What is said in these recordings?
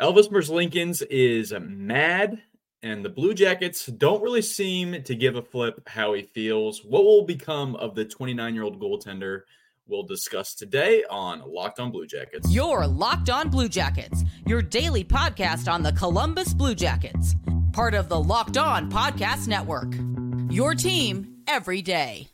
Elvis Merzlikins is mad, and the Blue Jackets don't really seem to give a flip how he feels. What will become of the 29 year old goaltender? We'll discuss today on Locked On Blue Jackets. Your Locked On Blue Jackets, your daily podcast on the Columbus Blue Jackets, part of the Locked On Podcast Network. Your team every day.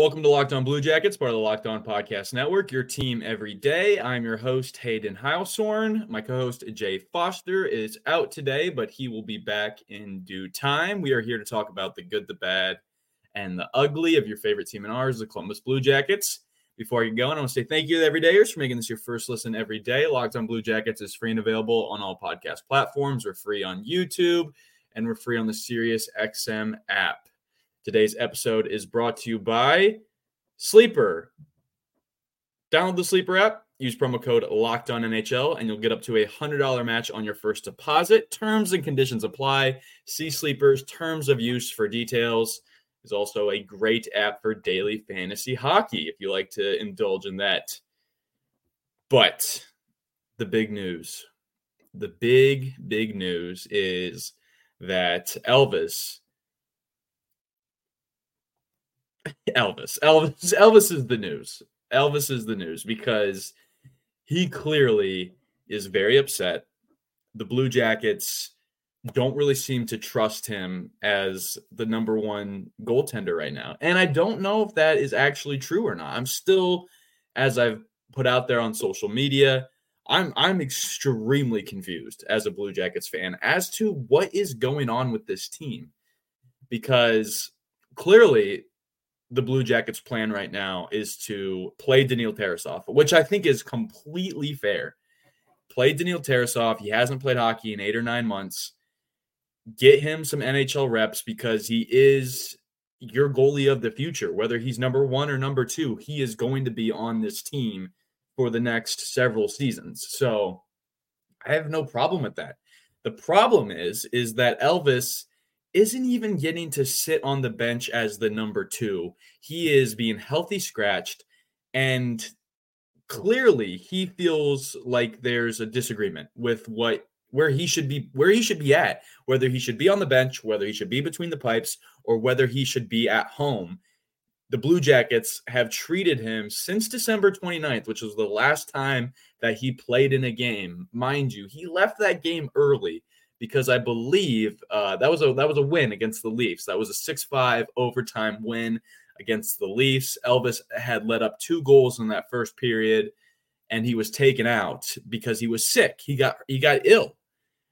Welcome to Locked On Blue Jackets, part of the Locked On Podcast Network, your team every day. I'm your host, Hayden Heilsorn. My co host, Jay Foster, is out today, but he will be back in due time. We are here to talk about the good, the bad, and the ugly of your favorite team and ours, the Columbus Blue Jackets. Before I get going, I want to say thank you to everydayers for making this your first listen every day. Locked On Blue Jackets is free and available on all podcast platforms. We're free on YouTube, and we're free on the Sirius XM app. Today's episode is brought to you by Sleeper. Download the Sleeper app, use promo code Locked On NHL, and you'll get up to a $100 match on your first deposit. Terms and conditions apply. See Sleeper's terms of use for details. Is also a great app for daily fantasy hockey if you like to indulge in that. But the big news, the big, big news is that Elvis Elvis. Elvis. Elvis is the news. Elvis is the news because he clearly is very upset. The Blue Jackets don't really seem to trust him as the number one goaltender right now. And I don't know if that is actually true or not. I'm still, as I've put out there on social media, I'm I'm extremely confused as a Blue Jackets fan as to what is going on with this team. Because clearly the Blue Jackets' plan right now is to play Daniil Tarasov, which I think is completely fair. Play Daniil Tarasov. He hasn't played hockey in eight or nine months. Get him some NHL reps because he is your goalie of the future. Whether he's number one or number two, he is going to be on this team for the next several seasons. So I have no problem with that. The problem is, is that Elvis isn't even getting to sit on the bench as the number two. He is being healthy scratched, and clearly he feels like there's a disagreement with what where he should be where he should be at whether he should be on the bench whether he should be between the pipes or whether he should be at home. The blue jackets have treated him since december 29th which was the last time that he played in a game. Mind you he left that game early because I believe uh, that was a that was a win against the Leafs. That was a six five overtime win against the Leafs. Elvis had led up two goals in that first period, and he was taken out because he was sick. He got he got ill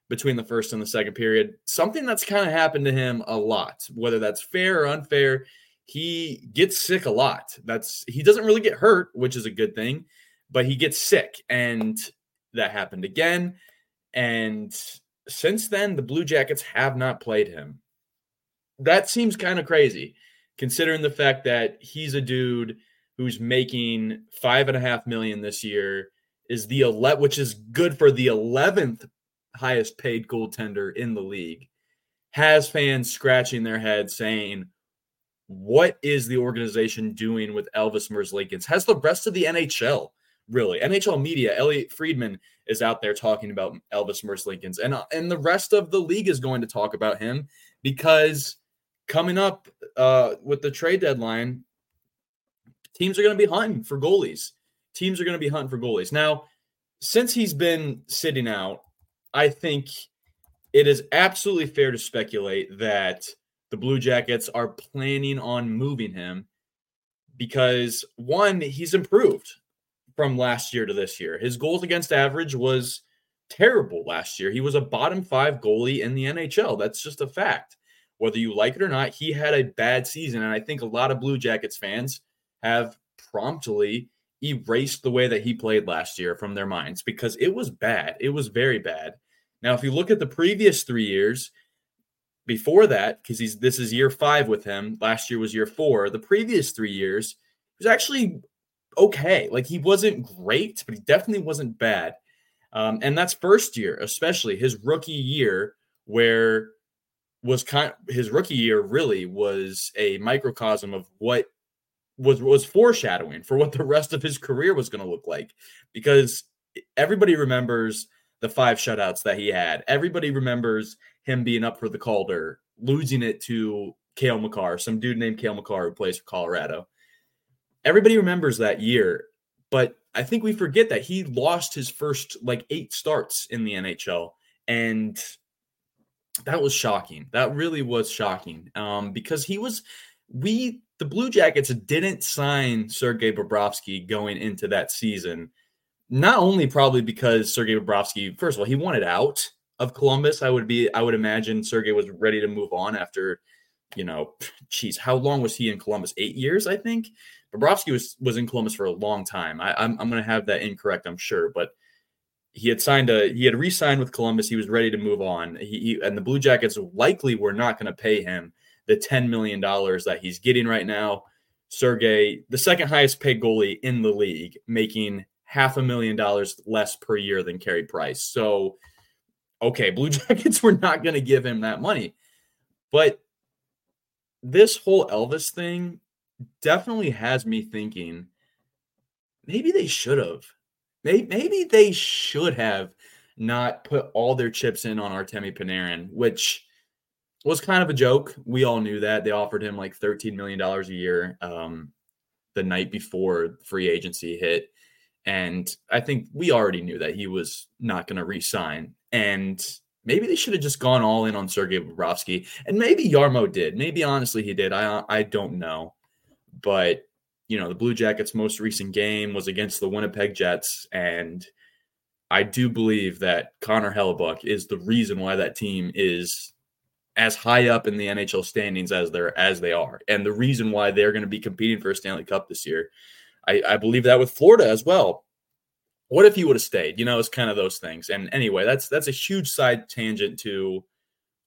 between the first and the second period. Something that's kind of happened to him a lot, whether that's fair or unfair. He gets sick a lot. That's he doesn't really get hurt, which is a good thing, but he gets sick, and that happened again. And since then, the Blue Jackets have not played him. That seems kind of crazy, considering the fact that he's a dude who's making five and a half million this year, is the 11, which is good for the 11th highest paid goaltender in the league, has fans scratching their heads saying, what is the organization doing with Elvis Merzlikins? Has the rest of the NHL really. NHL media, Elliotte Friedman is out there talking about Elvis Merzlikins, and uh, and the rest of the league is going to talk about him because coming up uh, with the trade deadline, teams are going to be hunting for goalies. Teams are going to be hunting for goalies. Now, since he's been sitting out, I think it is absolutely fair to speculate that the Blue Jackets are planning on moving him because one, he's improved from last year to this year. His goals against average was terrible last year. He was a bottom five goalie in the NHL. That's just a fact. Whether you like it or not, he had a bad season. And I think a lot of Blue Jackets fans have promptly erased the way that he played last year from their minds because it was bad. It was very bad. Now, if you look at the previous three years, before that, because he's this is year five with him, last year was year four. The previous three years, he was actually okay. Like he wasn't great, but he definitely wasn't bad. Um, and that's first year, especially his rookie year where was kind his rookie year really was a microcosm of what was was foreshadowing for what the rest of his career was going to look like because everybody remembers the five shutouts that he had. Everybody remembers him being up for the Calder, losing it to Cale Makar, some dude named Cale Makar who plays for Colorado. Everybody remembers that year, but I think we forget that he lost his first like eight starts in the NHL, and that was shocking. That really was shocking um, because he was we the Blue Jackets didn't sign Sergei Bobrovsky going into that season. Not only probably because Sergei Bobrovsky, first of all, he wanted out of Columbus. I would be, I would imagine Sergei was ready to move on after, you know, geez, how long was he in Columbus? Eight years, I think. Bobrovsky was was in Columbus for a long time. I, I'm I'm going to have that incorrect, I'm sure, but he had signed a he had re-signed with Columbus. He was ready to move on. He, he and the Blue Jackets likely were not going to pay him the $10 million that he's getting right now. Sergey, the second highest paid goalie in the league, making half a million dollars less per year than Carey Price. So, okay, Blue Jackets were not going to give him that money. But this whole Elvis thing definitely has me thinking maybe they should have. Maybe, they should have not put all their chips in on Artemi Panarin, which was kind of a joke. We all knew that. They offered him like $13 million a year um, the night before free agency hit. And I think we already knew that he was not going to re-sign. And maybe they should have just gone all in on Sergei Bobrovsky. And maybe Jarmo did. Maybe honestly he did. I I don't know. But you know, the Blue Jackets' most recent game was against the Winnipeg Jets, and I do believe that Connor Hellebuyck is the reason why that team is as high up in the NHL standings as they're as they are, and the reason why they're going to be competing for a Stanley Cup this year. I, I believe that with Florida as well. What if he would have stayed? You know, it's kind of those things. And anyway, that's that's a huge side tangent to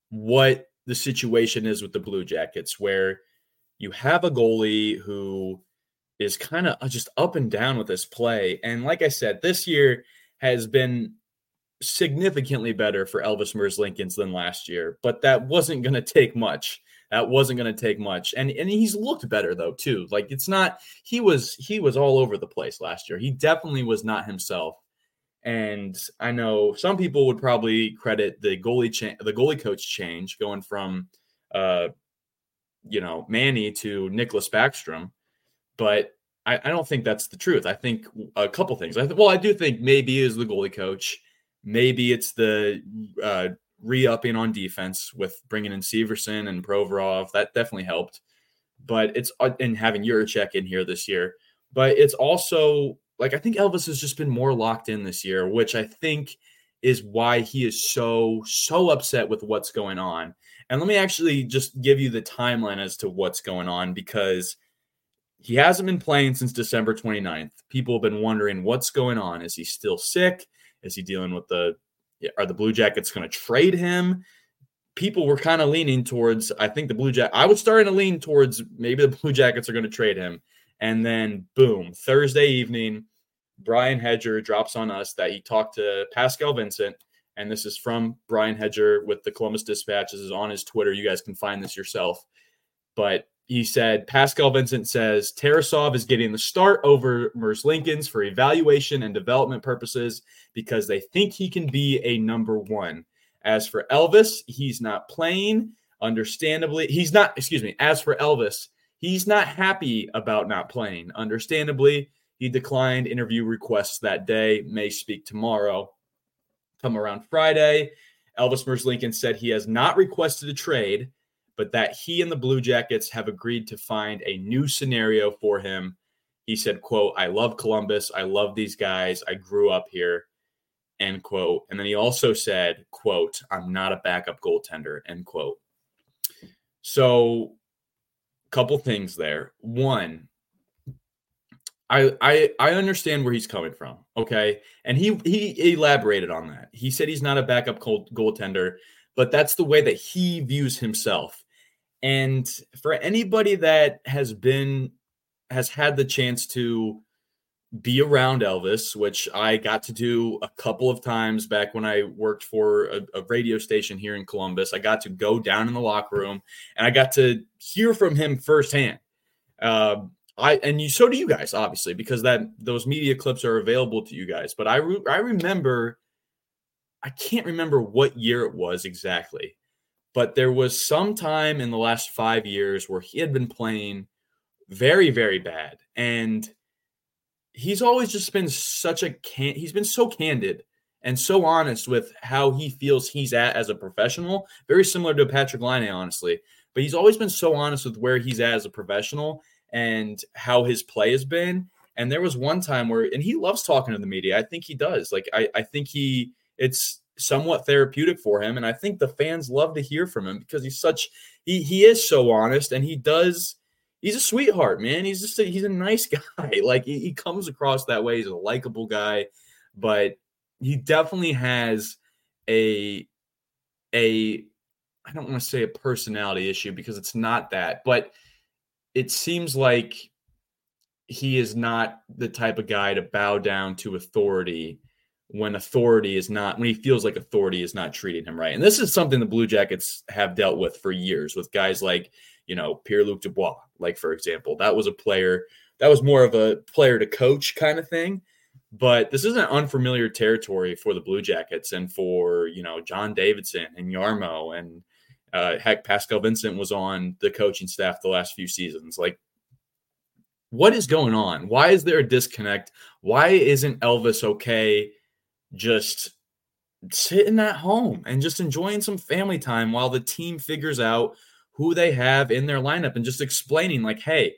what the situation is with the Blue Jackets, where you have a goalie who is kind of just up and down with this play. And like I said, this year has been significantly better for Elvis Merzlikins than last year, but that wasn't going to take much. That wasn't going to take much. And and he's looked better though too. Like it's not he was he was all over the place last year. He definitely was not himself. And I know some people would probably credit the goalie cha- the goalie coach change going from uh you know Manny to Niklas Backstrom, but I, I don't think that's the truth. I think a couple things. I th- well, I do think maybe is the goalie coach Maybe it's the uh, re-upping on defense with bringing in Severson and Provorov. That definitely helped. But it's and uh, having Jiricek in here this year. But it's also like I think Elvis has just been more locked in this year, which I think is why he is so so upset with what's going on. And let me actually just give you the timeline as to what's going on because he hasn't been playing since December 29th. People have been wondering what's going on. Is he still sick? Is he dealing with the are the Blue Jackets going to trade him? People were kind of leaning towards, I think the Blue Jack. I was starting to lean towards maybe the Blue Jackets are going to trade him. And then boom, Thursday evening, Brian Hedger drops on us that he talked to Pascal Vincent. And this is from Brian Hedger with the Columbus Dispatch. This is on his Twitter. You guys can find this yourself. But he said Pascal Vincent says Tarasov is getting the start over Merzlikins for evaluation and development purposes because they think he can be a number one. As for Elvis, he's not playing. Understandably, he's not, excuse me. As for Elvis, he's not happy about not playing. Understandably, he declined interview requests that day, may speak tomorrow. Come around Friday, Elvis Merzlikins said he has not requested a trade but that he and the Blue Jackets have agreed to find a new scenario for him. He said, quote, I love Columbus. I love these guys. I grew up here, end quote. And then he also said, quote, I'm not a backup goaltender, end quote. So, couple things there. One, I, I I understand where he's coming from. Okay. And he he elaborated on that. He said he's not a backup goal, goaltender, but that's the way that he views himself. And for anybody that has been has had the chance to be around Elvis, which I got to do a couple of times back when I worked for a, a, radio station here in Columbus. I got to go down in the locker room and I got to hear from him firsthand. Uh, I and you so do you guys obviously because that those media clips are available to you guys. But I re, I remember I can't remember what year it was exactly, but there was some time in the last five years where he had been playing very very bad and he's always just been such a can he's been so candid and so honest with how he feels he's at as a professional very similar to patrick Laine, honestly but he's always been so honest with where he's at as a professional and how his play has been and there was one time where and he loves talking to the media i think he does like i, I think he it's somewhat therapeutic for him and i think the fans love to hear from him because he's such he he is so honest and he does he's a sweetheart, man. He's just a, he's a nice guy. Like he, he comes across that way. He's a likable guy, but he definitely has a a I don't want to say a personality issue because it's not that, but it seems like he is not the type of guy to bow down to authority when authority is not when he feels like authority is not treating him right. And this is something the Blue Jackets have dealt with for years with guys like you know, Pierre Luc Dubois, like for example. That was a player that was more of a player to coach kind of thing. But this isn't unfamiliar territory for the Blue Jackets and for, you know, John Davidson and Jarmo and uh, heck, Pascal Vincent was on the coaching staff the last few seasons. Like, what is going on? Why is there a disconnect? Why isn't Elvis okay just sitting at home and just enjoying some family time while the team figures out who they have in their lineup and just explaining, like, hey,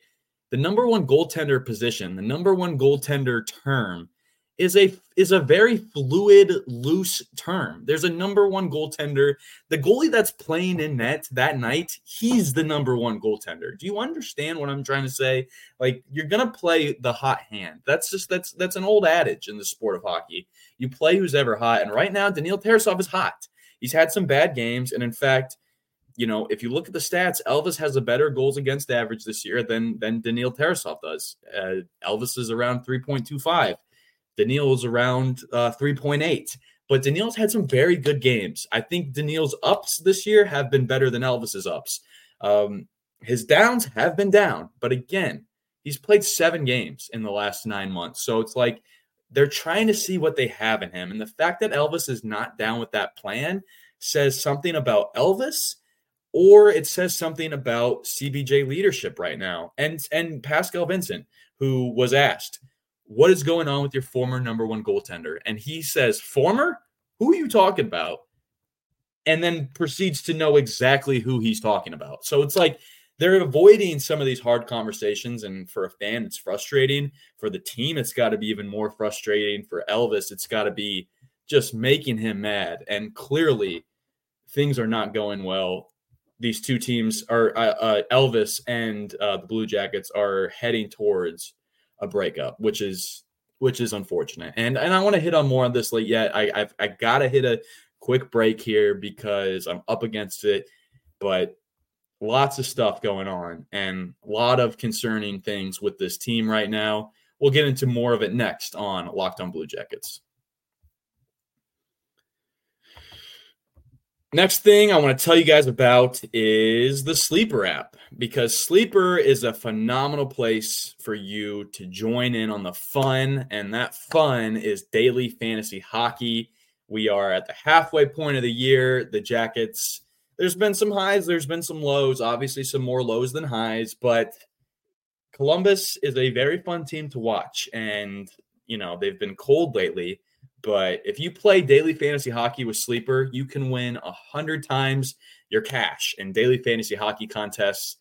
the number one goaltender position, the number one goaltender term is a is a very fluid, loose term. There's a number one goaltender. The goalie that's playing in net that night, he's the number one goaltender. Do you understand what I'm trying to say? Like you're gonna play the hot hand. That's just that's that's an old adage in the sport of hockey. You play who's ever hot, and right now Daniil Tarasov is hot. He's had some bad games, and in fact, you know, if you look at the stats, Elvis has a better goals against average this year than than Daniil Tarasov does. Uh, Elvis is around 3.25. Daniil is around uh, 3.8. But Daniil's had some very good games. I think Daniil's ups this year have been better than Elvis's ups. Um, his downs have been down, but again, he's played seven games in the last nine months. So it's like they're trying to see what they have in him. And the fact that Elvis is not down with that plan says something about Elvis or it says something about CBJ leadership right now. And and Pascal Vincent, who was asked, "What is going on with your former number one goaltender?" And he says, "Former? Who are you talking about?" And then proceeds to know exactly who he's talking about. So it's like they're avoiding some of these hard conversations. And for a fan, it's frustrating. For the team, it's got to be even more frustrating. For Elvis, it's got to be just making him mad. And clearly, things are not going well these two teams are uh, uh, Elvis and uh, the Blue Jackets are heading towards a breakup, which is which is unfortunate. And and I want to hit on more on this late yet. I I've, I gotta hit a quick break here because I'm up against it, but lots of stuff going on and a lot of concerning things with this team right now. We'll get into more of it next on Locked On Blue Jackets. Next thing I want to tell you guys about is the Sleeper app because Sleeper is a phenomenal place for you to join in on the fun, and that fun is daily fantasy hockey. We are at the halfway point of the year. The Jackets, there's been some highs, there's been some lows, obviously, some more lows than highs, but Columbus is a very fun team to watch, and you know, they've been cold lately but if you play daily fantasy hockey with Sleeper, you can win a hundred times your cash in daily fantasy hockey contests.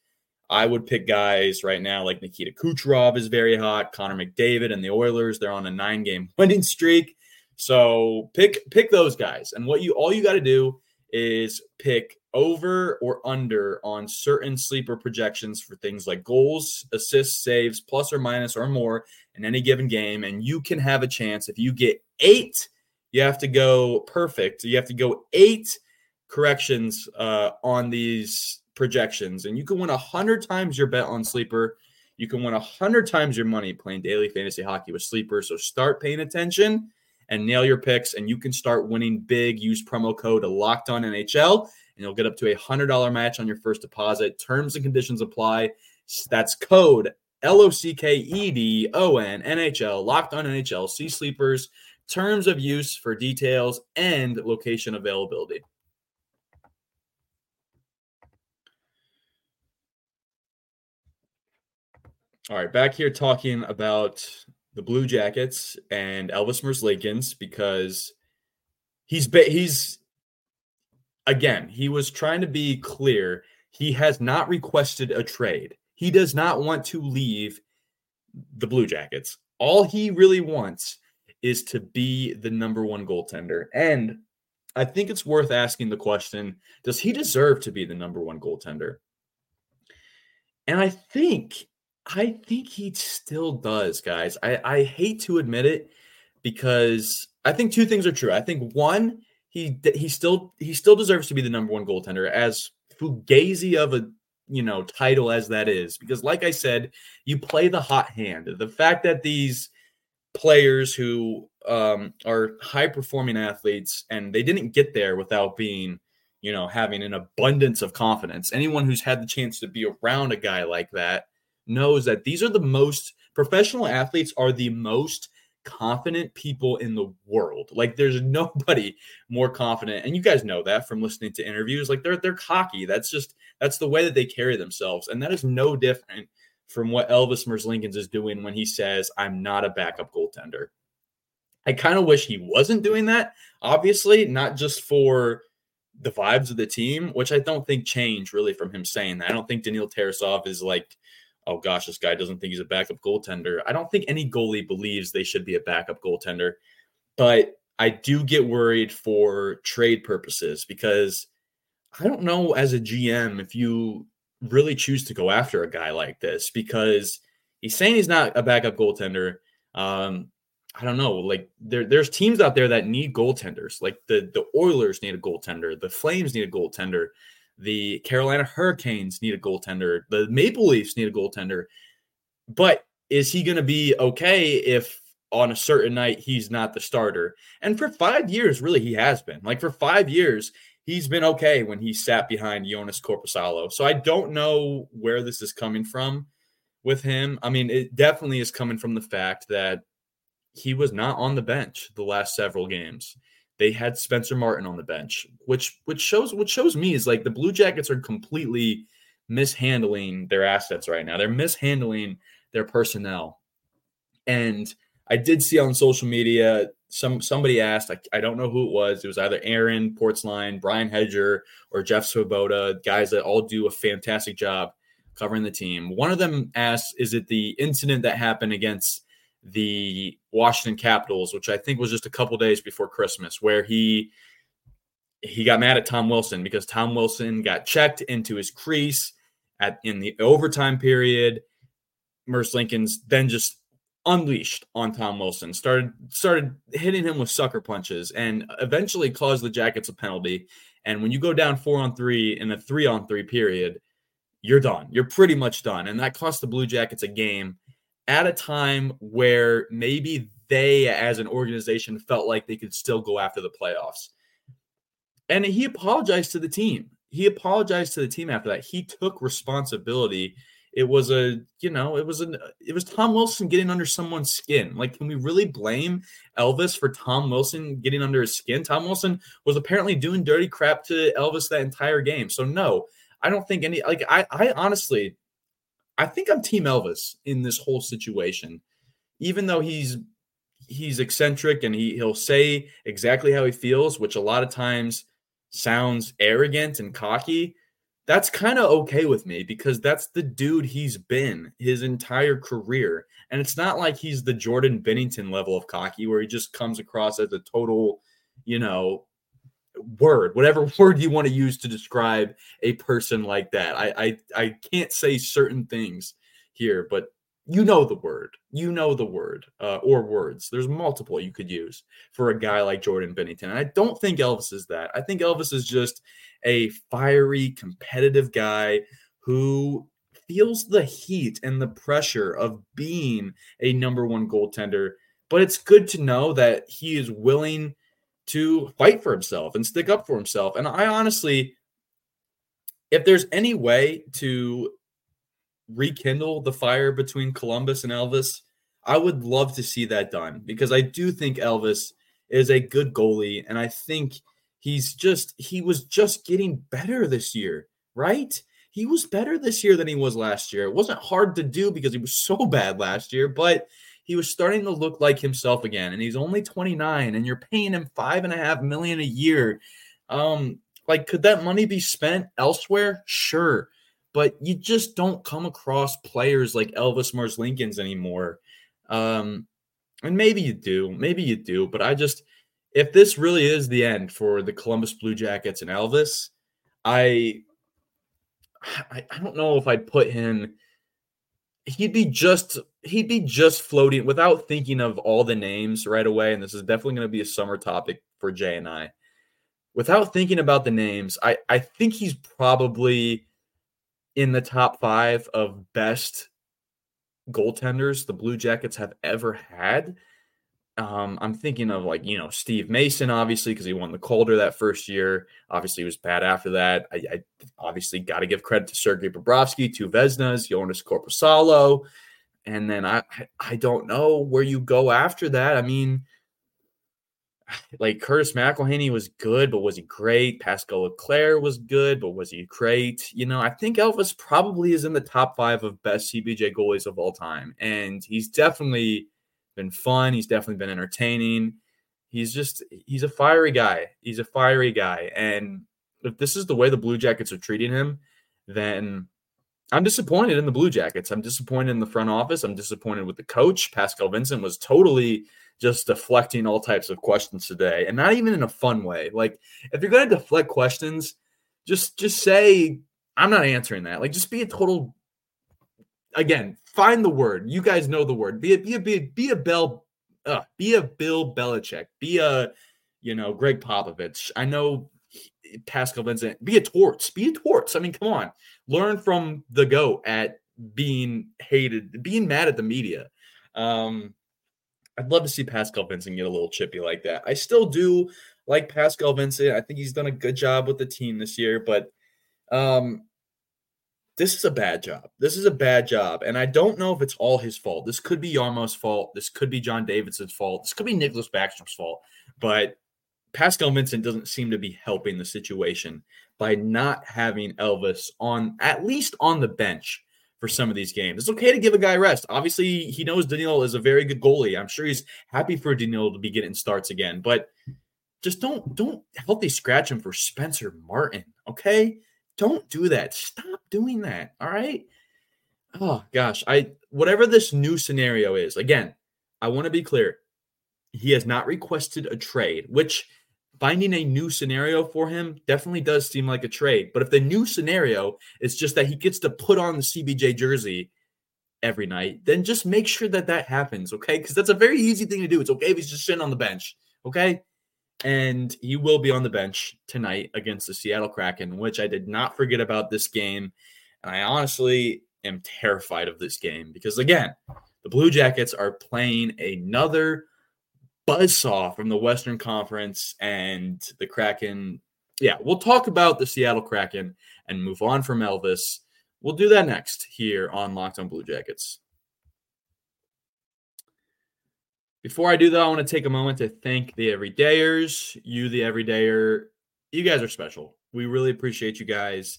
I would pick guys right now like Nikita Kucherov is very hot, Connor McDavid and the Oilers. They're on a nine game winning streak. So pick pick those guys. And what you all you got to do is pick over or under on certain sleeper projections for things like goals, assists, saves, plus or minus or more in any given game. And you can have a chance if you get eight, you have to go perfect. You have to go eight corrections uh, on these projections, and you can win a hundred times your bet on sleeper. You can win 100 times your money playing daily fantasy hockey with sleeper. So start paying attention and nail your picks, and you can start winning big. Use promo code Locked On NHL, and you'll get up to a hundred dollar match on your first deposit. Terms and conditions apply. That's code L O C K E D O N N H L Locked On NHL. See sleepers. Terms of use for details and location availability. All right, back here talking about the Blue Jackets and Elvis Merzlikins because he's he's again, he was trying to be clear. He has not requested a trade. He does not want to leave the Blue Jackets. All he really wants is to be the number one goaltender. And I think it's worth asking the question Does he deserve to be the number one goaltender? And I think I think he still does, guys. I, I hate to admit it because I think two things are true. I think one, he he still he still deserves to be the number one goaltender, as fugazi of a you know title as that is. Because, like I said, you play the hot hand. The fact that these players who um, are high performing athletes and they didn't get there without being you know having an abundance of confidence. Anyone who's had the chance to be around a guy like that knows that these are the most professional athletes are the most confident people in the world. Like there's nobody more confident. And you guys know that from listening to interviews. Like they're they're cocky. That's just that's the way that they carry themselves. And that is no different from what Elvis Merzlikins is doing when he says, I'm not a backup goaltender. I kind of wish he wasn't doing that, obviously, not just for the vibes of the team, which I don't think change really from him saying that. I don't think Daniil Tarasov is like oh gosh, this guy doesn't think he's a backup goaltender. I don't think any goalie believes they should be a backup goaltender, but I do get worried for trade purposes because I don't know as a GM if you really choose to go after a guy like this because he's saying he's not a backup goaltender. Um, I don't know. Like there, there's teams out there that need goaltenders. Like the the Oilers need a goaltender. The Flames need a goaltender. The Carolina Hurricanes need a goaltender. The Maple Leafs need a goaltender. But is he going to be okay if on a certain night he's not the starter? And for five years, really, he has been. Like for five years, he's been okay when he sat behind Jonas Korpisalo. So I don't know where this is coming from with him. I mean, it definitely is coming from the fact that he was not on the bench the last several games. They had Spencer Martin on the bench, which which shows what shows me is like the Blue Jackets are completely mishandling their assets right now. They're mishandling their personnel. And I did see on social media some somebody asked, I, I don't know who it was. It was either Aaron Portzline, Brian Hedger, or Jeff Svoboda, guys that all do a fantastic job covering the team. One of them asked, "Is it the incident that happened against the Washington Capitals, which I think was just a couple days before Christmas, where he he got mad at Tom Wilson because Tom Wilson got checked into his crease at in the overtime period. Merzlikins then just unleashed on Tom Wilson, started started hitting him with sucker punches, and eventually caused the Jackets a penalty. And when you go down four on three in a three on three period, you're done. You're pretty much done, and that cost the Blue Jackets a game at a time where maybe they, as an organization, felt like they could still go after the playoffs. And he apologized to the team. He apologized to the team after that. He took responsibility. It was a, you know, it was an, it was Tom Wilson getting under someone's skin. Like, can we really blame Elvis for Tom Wilson getting under his skin? Tom Wilson was apparently doing dirty crap to Elvis that entire game. So no, I don't think any. Like, I, I honestly, I think I'm Team Elvis in this whole situation. Even though he's he's eccentric and he he'll say exactly how he feels, which a lot of times sounds arrogant and cocky. That's kind of okay with me because that's the dude he's been his entire career. And it's not like he's the Jordan Binnington level of cocky where he just comes across as a total, you know, word, whatever word you want to use to describe a person like that. I I, I can't say certain things here, but you know the word. You know the word uh, or words. There's multiple you could use for a guy like Jordan Binnington. And I don't think Elvis is that. I think Elvis is just a fiery, competitive guy who feels the heat and the pressure of being a number one goaltender. But it's good to know that he is willing to fight for himself and stick up for himself. And I honestly, if there's any way to rekindle the fire between Columbus and Elvis, I would love to see that done because I do think Elvis is a good goalie and I think he's just he was just getting better this year, right? He was better this year than he was last year. It wasn't hard to do because he was so bad last year, but he was starting to look like himself again. And he's only 29, and you're paying him five and a half million a year. Um, like, could that money be spent elsewhere? Sure but you just don't come across players like Elvis Merzlikins anymore. Um, and maybe you do, maybe you do, but I just if this really is the end for the Columbus Blue Jackets and Elvis, I I, I don't know if I'd put him he'd be just he'd be just floating without thinking of all the names right away and this is definitely going to be a summer topic for Jay and I. Without thinking about the names, I I think he's probably in the top five of best goaltenders the Blue Jackets have ever had. Um, I'm thinking of like, you know, Steve Mason, obviously, because he won the Calder that first year. Obviously, he was bad after that. I, I obviously got to give credit to Sergei Bobrovsky, two Vezinas, Jonas Korpisalo. And then I, I don't know where you go after that. I mean, like Curtis McElhinney was good, but was he great? Pascal Leclaire was good, but was he great? You know, I think Elvis probably is in the top five of best CBJ goalies of all time. And he's definitely been fun. He's definitely been entertaining. He's just, he's a fiery guy. He's a fiery guy. And if this is the way the Blue Jackets are treating him, then I'm disappointed in the Blue Jackets. I'm disappointed in the front office. I'm disappointed with the coach. Pascal Vincent was totally just deflecting all types of questions today and not even in a fun way. Like if you're going to deflect questions, just just say I'm not answering that. Like just be a total again, find the word. You guys know the word. Be a be a be a, be a Bell uh, be a Bill Belichick. Be a you know Gregg Popovich. I know Pascal Vincent. Be a torts. Be a torts. I mean, come on. Learn from the goat at being hated, being mad at the media. Um, I'd love to see Pascal Vincent get a little chippy like that. I still do like Pascal Vincent. I think he's done a good job with the team this year, but um, this is a bad job. This is a bad job. And I don't know if it's all his fault. This could be Jarmo's fault. This could be John Davidson's fault. This could be Niklas Backstrom's fault. But Pascal Vincent doesn't seem to be helping the situation by not having Elvis on at least on the bench for some of these games. It's okay to give a guy rest. Obviously, he knows Daniil is a very good goalie. I'm sure he's happy for Daniil to be getting starts again, but just don't don't healthy scratch him for Spencer Martin. Okay, don't do that. Stop doing that. All right. Oh gosh, I whatever this new scenario is. Again, I want to be clear. He has not requested a trade, which finding a new scenario for him definitely does seem like a trade. But if the new scenario is just that he gets to put on the CBJ jersey every night, then just make sure that that happens, okay? Because that's a very easy thing to do. It's okay if he's just sitting on the bench, okay? And he will be on the bench tonight against the Seattle Kraken, which I did not forget about this game. And I honestly am terrified of this game because, again, the Blue Jackets are playing another buzzsaw from the Western Conference and the Kraken. Yeah, we'll talk about the Seattle Kraken and move on from Elvis. We'll do that next here on Locked on Blue Jackets. Before I do that, I want to take a moment to thank the everydayers. You, the everydayer, you guys are special. We really appreciate you guys.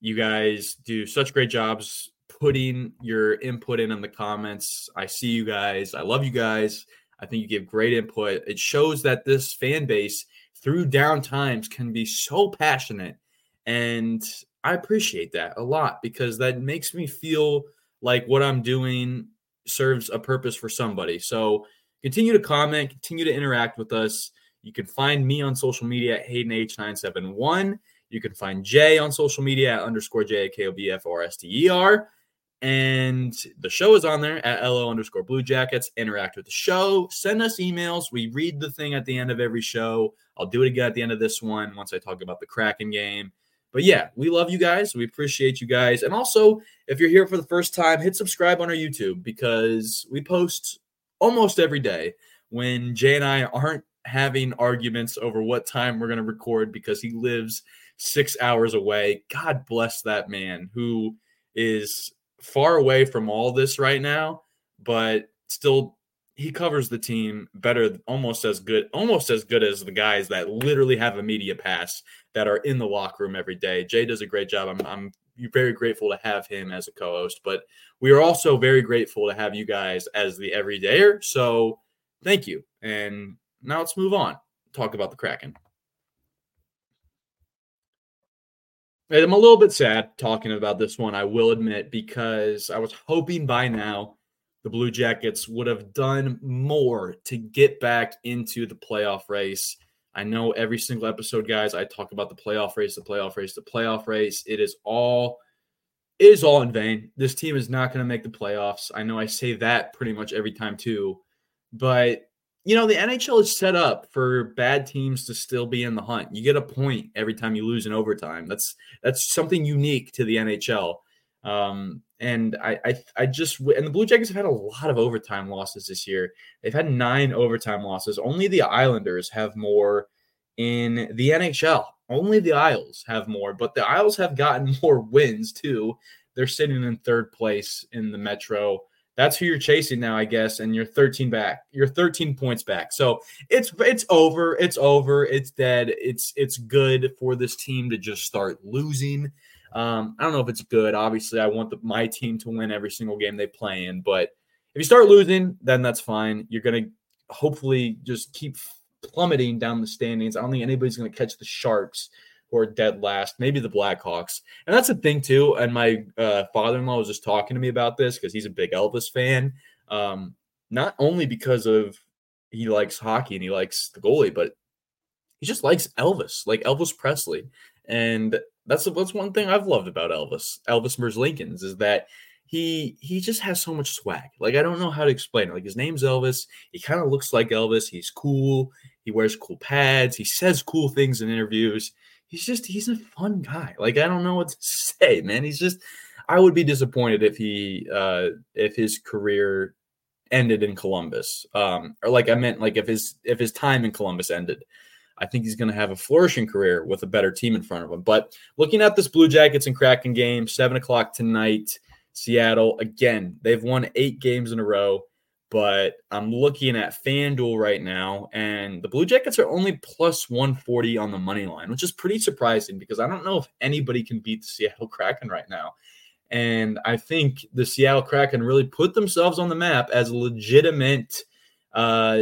You guys do such great jobs putting your input in in the comments. I see you guys. I love you guys. I think you give great input. It shows that this fan base through down times can be so passionate. And I appreciate that a lot because that makes me feel like what I'm doing serves a purpose for somebody. So continue to comment, continue to interact with us. You can find me on social media at Hayden H971. You can find Jay on social media at underscore J A K O B F R S T E R. And the show is on there at LO underscore Blue Jackets. Interact with the show. Send us emails. We read the thing at the end of every show. I'll do it again at the end of this one once I talk about the Kraken game. but yeah, we love you guys. We appreciate you guys. And also, if you're here for the first time, hit subscribe on our YouTube because we post almost every day when Jay and I aren't having arguments over what time we're going to record because he lives six hours away. God bless that man who is far away from all this right now, but still he covers the team better, almost as good, almost as good as the guys that literally have a media pass that are in the locker room every day. Jay does a great job. I'm, I'm very grateful to have him as a co-host, but we are also very grateful to have you guys as the everydayer. So thank you. And now let's move on. Talk about the Kraken. I'm a little bit sad talking about this one, I will admit, because I was hoping by now the Blue Jackets would have done more to get back into the playoff race. I know every single episode, guys, I talk about the playoff race, the playoff race, the playoff race. It is all it is all in vain. This team is not going to make the playoffs. I know I say that pretty much every time too. But you know, the NHL is set up for bad teams to still be in the hunt. You get a point every time you lose in overtime. That's that's something unique to the NHL. Um, and I, I, I just and the Blue Jackets have had a lot of overtime losses this year. They've had nine overtime losses. Only the Islanders have more in the NHL. Only the Isles have more, but the Isles have gotten more wins too. They're sitting in third place in the Metro that's who you're chasing now, I guess, and you're 13 back. You're 13 points back. So it's it's over. It's over. It's dead. It's it's good for this team to just start losing. Um, I don't know if it's good. Obviously, I want the, my team to win every single game they play in, but if you start losing, then that's fine. You're gonna hopefully just keep plummeting down the standings. I don't think anybody's gonna catch the Sharks who are dead last, maybe the Blackhawks. And that's a thing too. And my uh, father-in-law was just talking to me about this because he's a big Elvis fan. Um, not only because of he likes hockey and he likes the goalie, but he just likes Elvis, like Elvis Presley. And that's that's one thing I've loved about Elvis, Elvis Merzlikins, is that he he just has so much swag. Like I don't know how to explain it. Like his name's Elvis. He kind of looks like Elvis. He's cool. He wears cool pads. He says cool things in interviews he's just he's a fun guy. Like I don't know what to say, man. He's just I would be disappointed if he uh if his career ended in Columbus. Um or like I meant like if his if his time in Columbus ended. I think he's going to have a flourishing career with a better team in front of him. But looking at this Blue Jackets and Kraken game, seven o'clock tonight, Seattle again. They've won eight games in a row but I'm looking at FanDuel right now, and the Blue Jackets are only plus 140 on the money line, which is pretty surprising because I don't know if anybody can beat the Seattle Kraken right now. And I think the Seattle Kraken really put themselves on the map as a legitimate uh,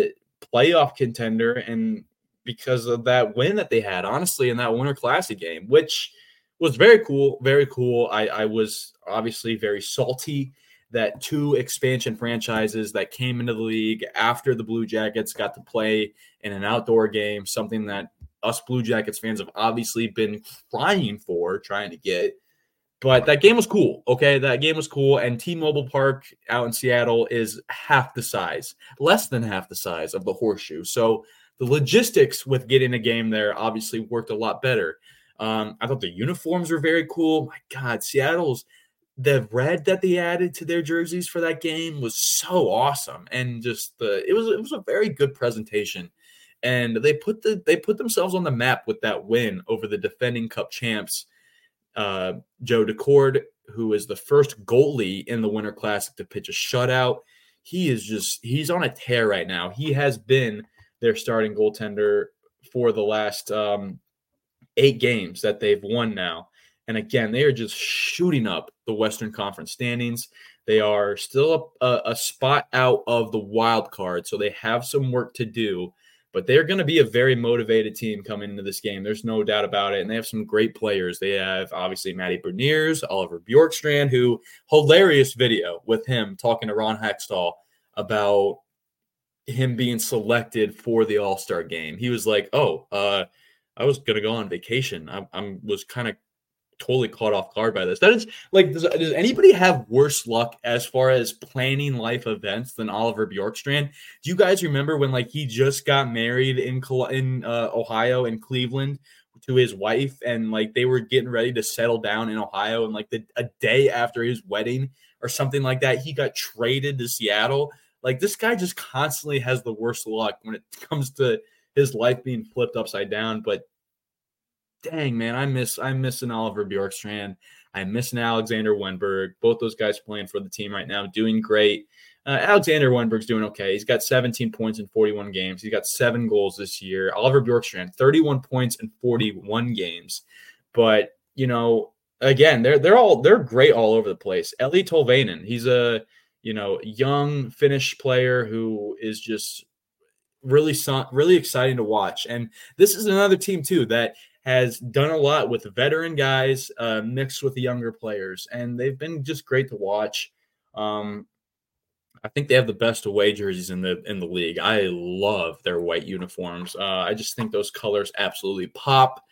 playoff contender, and because of that win that they had, honestly, in that Winter Classic game, which was very cool, very cool. I, I was obviously very salty that two expansion franchises that came into the league after the Blue Jackets got to play in an outdoor game, something that us Blue Jackets fans have obviously been crying for, trying to get. But that game was cool. Okay. That game was cool. And T Mobile Park out in Seattle is half the size, less than half the size of the horseshoe. So the logistics with getting a game there obviously worked a lot better. Um, I thought the uniforms were very cool. My God, Seattle's the red that they added to their jerseys for that game was so awesome and just the it was it was a very good presentation and they put the they put themselves on the map with that win over the defending cup champs uh, joe Daccord, who is the first goalie in the winter classic to pitch a shutout he is just he's on a tear right now he has been their starting goaltender for the last um, eight games that they've won now and again, they are just shooting up the Western Conference standings. They are still a, a spot out of the wild card, so they have some work to do. But they're going to be a very motivated team coming into this game. There's no doubt about it. And they have some great players. They have obviously Matty Beniers, Oliver Bjorkstrand, who hilarious video with him talking to Ron Hextall about him being selected for the All Star game. He was like, "Oh, uh, I was gonna go on vacation. I, I was kind of totally caught off guard by this. That is like, does, does anybody have worse luck as far as planning life events than Oliver Bjorkstrand? Do you guys remember when like he just got married in in uh, Ohio in Cleveland to his wife and like they were getting ready to settle down in Ohio and like the, a day after his wedding or something like that he got traded to Seattle like this guy just constantly has the worst luck when it comes to his life being flipped upside down but dang man I miss I miss an Oliver Bjorkstrand I miss an Alexander Wennberg both those guys playing for the team right now doing great uh, Alexander Wennberg's doing okay. He's got 17 points in 41 games. He's got seven goals this year. Oliver Bjorkstrand, 31 points in 41 games. But you know, again, they're they're all they're great all over the place. Eeli Tolvanen, he's a you know young Finnish player who is just really really exciting to watch. And this is another team too that has done a lot with veteran guys uh, mixed with the younger players, and they've been just great to watch. Um, I think they have the best away jerseys in the in the league. I love their white uniforms. Uh, I just think those colors absolutely pop,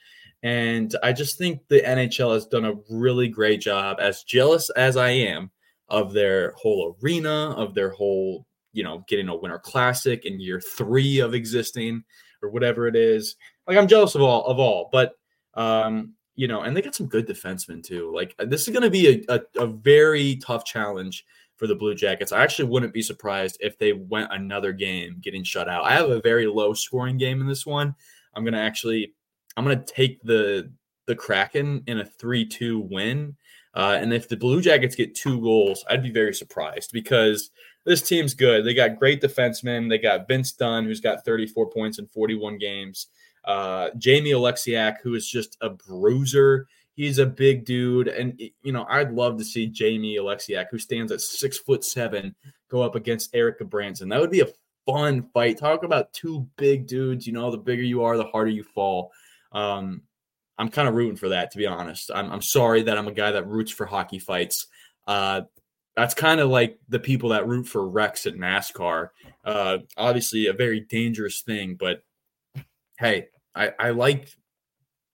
and I just think the NHL has done a really great job. As jealous as I am of their whole arena, of their whole you know getting a Winter Classic in year three of existing or whatever it is. Like I'm jealous of all of all, but um, you know, and they got some good defensemen too. Like this is going to be a, a, a very tough challenge for the Blue Jackets. I actually wouldn't be surprised if they went another game getting shut out. I have a very low scoring game in this one. I'm gonna actually I'm gonna take the the Kraken in a three two win. Uh, and if the Blue Jackets get two goals, I'd be very surprised because this team's good. They got great defensemen. They got Vince Dunn, who's got 34 points in 41 games. Uh, Jamie Oleksiak, who is just a bruiser. He's a big dude, and you know I'd love to see Jamie Oleksiak, who stands at six foot seven, go up against Erik Gudbranson. That would be a fun fight. Talk about two big dudes. You know, the bigger you are, the harder you fall. Um, I'm kind of rooting for that, to be honest. I'm, I'm sorry that I'm a guy that roots for hockey fights. Uh, that's kind of like the people that root for wrecks at NASCAR. Uh, obviously, a very dangerous thing, but hey, I, I like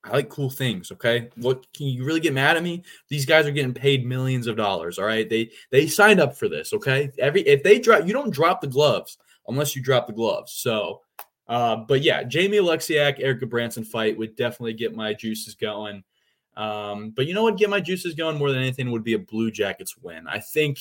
I like cool things. Okay, what can you really get mad at me? These guys are getting paid millions of dollars. All right, they they signed up for this. Okay, every if they drop, you don't drop the gloves unless you drop the gloves. So, uh, but yeah, Jamie Oleksiak, Erik Gudbranson fight would definitely get my juices going. Um, but you know what? Get my juices going more than anything would be a Blue Jackets win. I think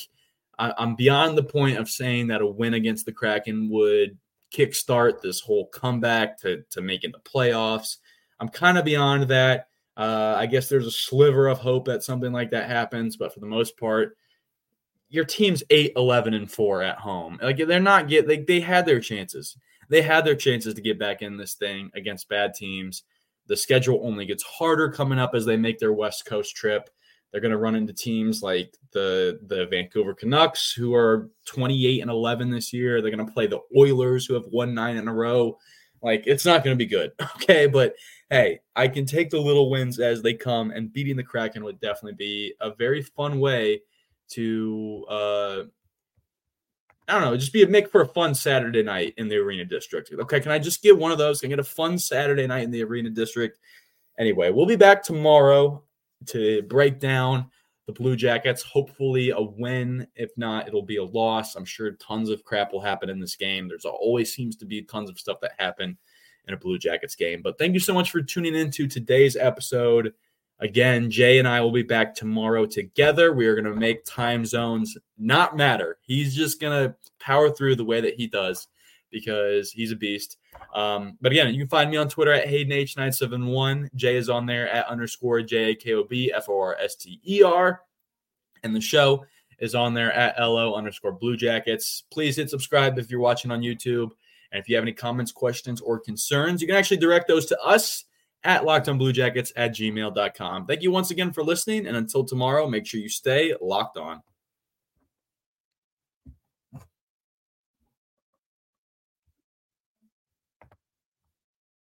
I, I'm beyond the point of saying that a win against the Kraken would kickstart this whole comeback to to making the playoffs. I'm kind of beyond that. Uh, I guess there's a sliver of hope that something like that happens, but for the most part, your team's 8 11 and 4 at home. Like they're not get like they had their chances. They had their chances to get back in this thing against bad teams. The schedule only gets harder coming up as they make their West Coast trip. They're going to run into teams like the the Vancouver Canucks, who are 28 and 11 this year. They're going to play the Oilers, who have won nine in a row. Like it's not going to be good. Okay, but hey, I can take the little wins as they come, and beating the Kraken would definitely be a very fun way to, uh, I don't know, just be a make for a fun Saturday night in the Arena District. Okay, can I just get one of those? Can I get a fun Saturday night in the Arena District? Anyway, we'll be back tomorrow to break down the Blue Jackets. Hopefully, a win. If not, it'll be a loss. I'm sure tons of crap will happen in this game. There's always seems to be tons of stuff that happen in a Blue Jackets game. But thank you so much for tuning in to today's episode. Again, Jay and I will be back tomorrow together. We are going to make time zones not matter. He's just going to power through the way that he does because he's a beast. Um, but again, you can find me on Twitter at HaydenH971. Jay is on there at underscore J A K O B F O R S T E R. And the show is on there at LO underscore Blue Jackets. Please hit subscribe if you're watching on YouTube. And if you have any comments, questions, or concerns, you can actually direct those to us at lockedonbluejackets at gmail.com. Thank you once again for listening. And until tomorrow, make sure you stay locked on.